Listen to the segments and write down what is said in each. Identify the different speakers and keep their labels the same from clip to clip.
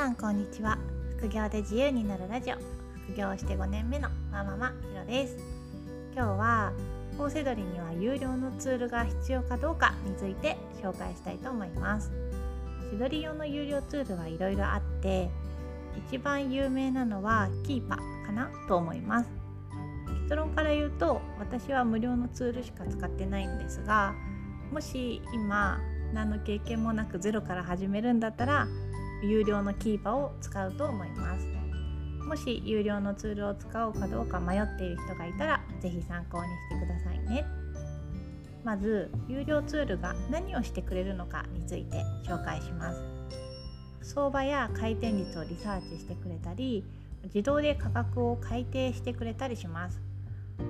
Speaker 1: さんこんにちは。副業で自由になるラジオ。副業して5年目のマママひろです。今日は本セドリには有料のツールが必要かどうかについて紹介したいと思います。セドリ用の有料ツールはいろいろあって一番有名なのはキーパーかなと思います。結論から言うと私は無料のツールしか使ってないんですがもし今何の経験もなくゼロから始めるんだったら有料のキーパーを使うと思います。もし有料のツールを使おうかどうか迷っている人がいたら是非参考にしてくださいね。まず有料ツールが何をしてくれるのかについて紹介します。相場や回転率をリサーチしてくれたり自動で価格を改定してくれたりします。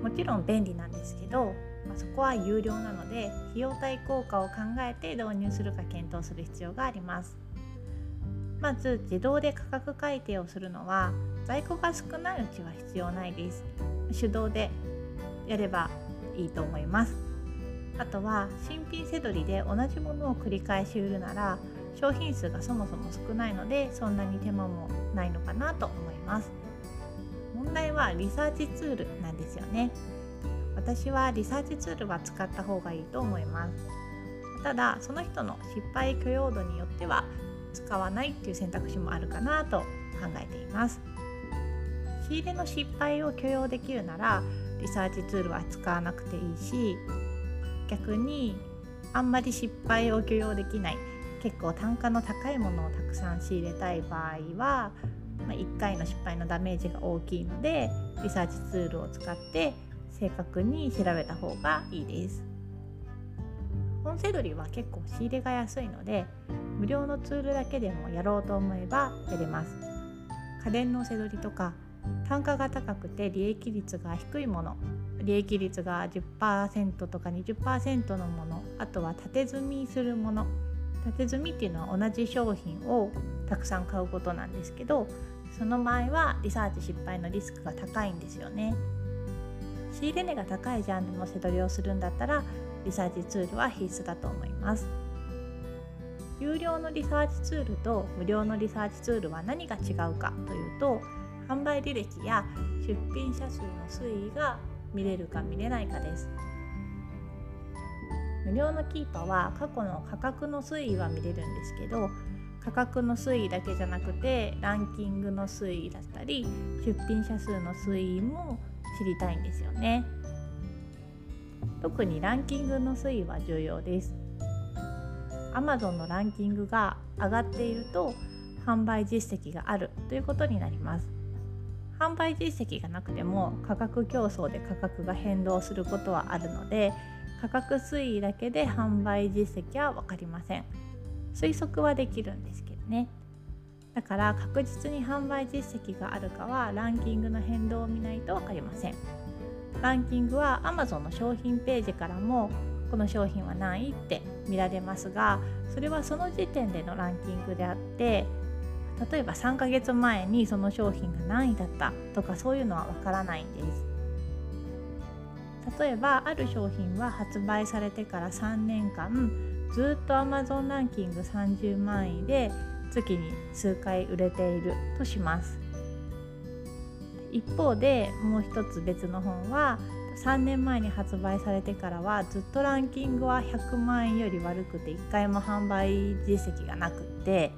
Speaker 1: もちろん便利なんですけど、まあ、そこは有料なので費用対効果を考えて導入するか検討する必要があります。まず自動で価格改定をするのは在庫が少ないうちは必要ないです手動でやればいいと思います。あとは新品せどりで同じものを繰り返し売るなら商品数がそもそも少ないのでそんなに手間もないのかなと思います。問題はリサーチツールなんですよね。私はリサーチツールは使った方がいいと思います。ただその人の失敗許容度によっては使わないっていう選択肢もあるかなと考えています仕入れの失敗を許容できるならリサーチツールは使わなくていいし逆にあんまり失敗を許容できない結構単価の高いものをたくさん仕入れたい場合は、まあ、1回の失敗のダメージが大きいのでリサーチツールを使って正確に調べた方がいいです。本セドリは結構仕入れが安いので無料のツールだけでもやろうと思えばやれます。家電のせどりとか単価が高くて利益率が低いもの利益率が10%とか20%のものあとは縦積みするもの。縦積みっていうのは同じ商品をたくさん買うことなんですけどその場合はリサーチ失敗のリスクが高いんですよね。仕入れ値が高いジャンルのせどりをするんだったらリサーチツールは必須だと思います。有料のリサーチツールと無料のリサーチツールは何が違うかというと販売履歴や出品者数の推移が見れるか見れないかです無料のキーパーは過去の価格の推移は見れるんですけど価格の推移だけじゃなくてランキングの推移だったり出品者数の推移も知りたいんですよね。特にランキングの推移は重要です Amazon のランキングが上がっていると販売実績があるということになります。販売実績がなくても価格競争で価格が変動することはあるので価格推移だけで販売実績は分かりません。推測はできるんですけどね。だから確実に販売実績があるかはランキングの変動を見ないと分かりません。ランキングは Amazon の商品ページからもこの商品は何位って見られますがそれはその時点でのランキングであって例えば3ヶ月前にその商品が何位だったとかそういうのはわからないんです。例えばある商品は発売されてから3年間ずっと Amazon ランキング30万位で月に数回売れているとします。一方でもう一つ別の本は3年前に発売されてからはずっとランキングは100万円より悪くて1回も販売実績がなくって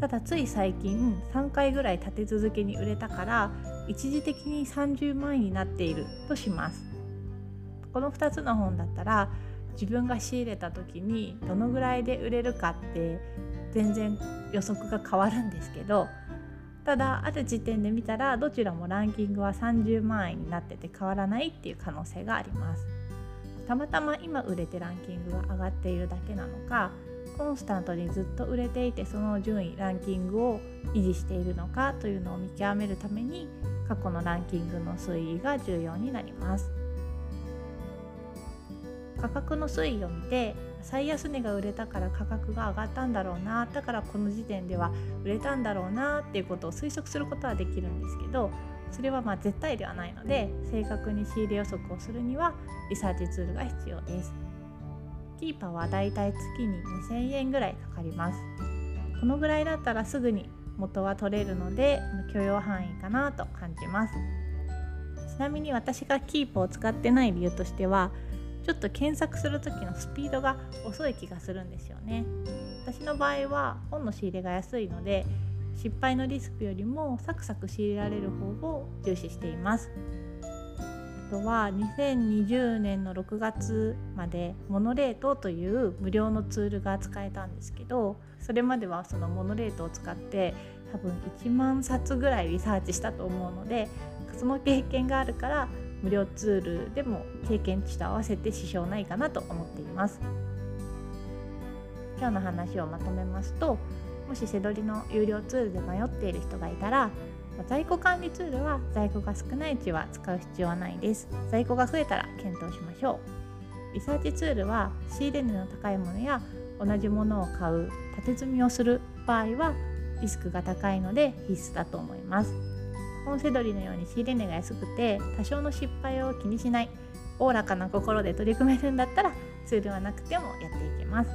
Speaker 1: ただつい最近3回ぐらい立て続けに売れたから一時的に30万円になっているとします。この2つの本だったら自分が仕入れた時にどのぐらいで売れるかって全然予測が変わるんですけどただある時点で見たらどちらもランキングは30万円になってて変わらないっていう可能性があります。たまたま今売れてランキングが上がっているだけなのかコンスタントにずっと売れていてその順位ランキングを維持しているのかというのを見極めるために過去のランキングの推移が重要になります。価格の推移を見て最安値が売れたから価格が上がったんだろうなだからこの時点では売れたんだろうなっていうことを推測することはできるんですけどそれはまあ絶対ではないので正確に仕入れ予測をするにはリサーチツールが必要です。キーパーはだいたい月に2000円ぐらいかかります。このぐらいだったらすぐに元は取れるので許容範囲かなと感じます。ちなみに私がキープを使ってない理由としてはちょっと検索する時のスピードが遅い気がするんですよね。私の場合は本の仕入れが安いので失敗のリスクよりもサクサク仕入れられる方法を重視しています。あとは2020年の6月までモノレートという無料のツールが使えたんですけどそれまではそのモノレートを使って多分1万冊ぐらいリサーチしたと思うのでその経験があるから無料ツールでも経験値と合わせて支障ないかなと思っています。今日の話をまとめますともし背取りの有料ツールで迷っている人がいたら在庫管理ツールは在庫が少ないうちは使う必要はないです。在庫が増えたら検討しましょう。リサーチツールは仕入れ値の高いものや同じものを買う縦積みをする場合はリスクが高いので必須だと思います。本セドリのように仕入れ値が安くて多少の失敗を気にしないおおらかな心で取り組めるんだったらツールはなくてもやっていけます。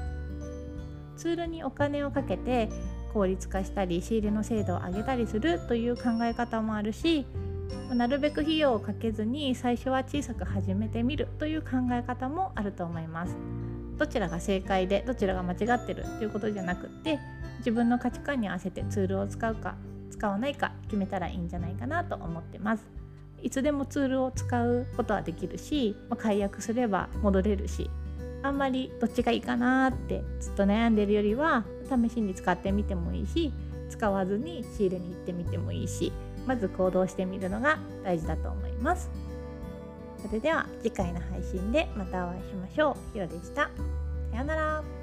Speaker 1: ツールにお金をかけて効率化したり仕入れの精度を上げたりするという考え方もあるしなるべく費用をかけずに最初は小さく始めてみるという考え方もあると思います。どちらが正解でどちらが間違ってるということじゃなくって自分の価値観に合わせてツールを使うか使わないか決めたらいいんじゃないかなと思ってます。いつでもツールを使うことはできるし、ま解約すれば戻れるしあんまりどっちがいいかなってずっと悩んでるよりは試しに使ってみてもいいし使わずに仕入れに行ってみてもいいしまず行動してみるのが大事だと思います。それでは次回の配信でまたお会いしましょう。ひろでした。さようなら。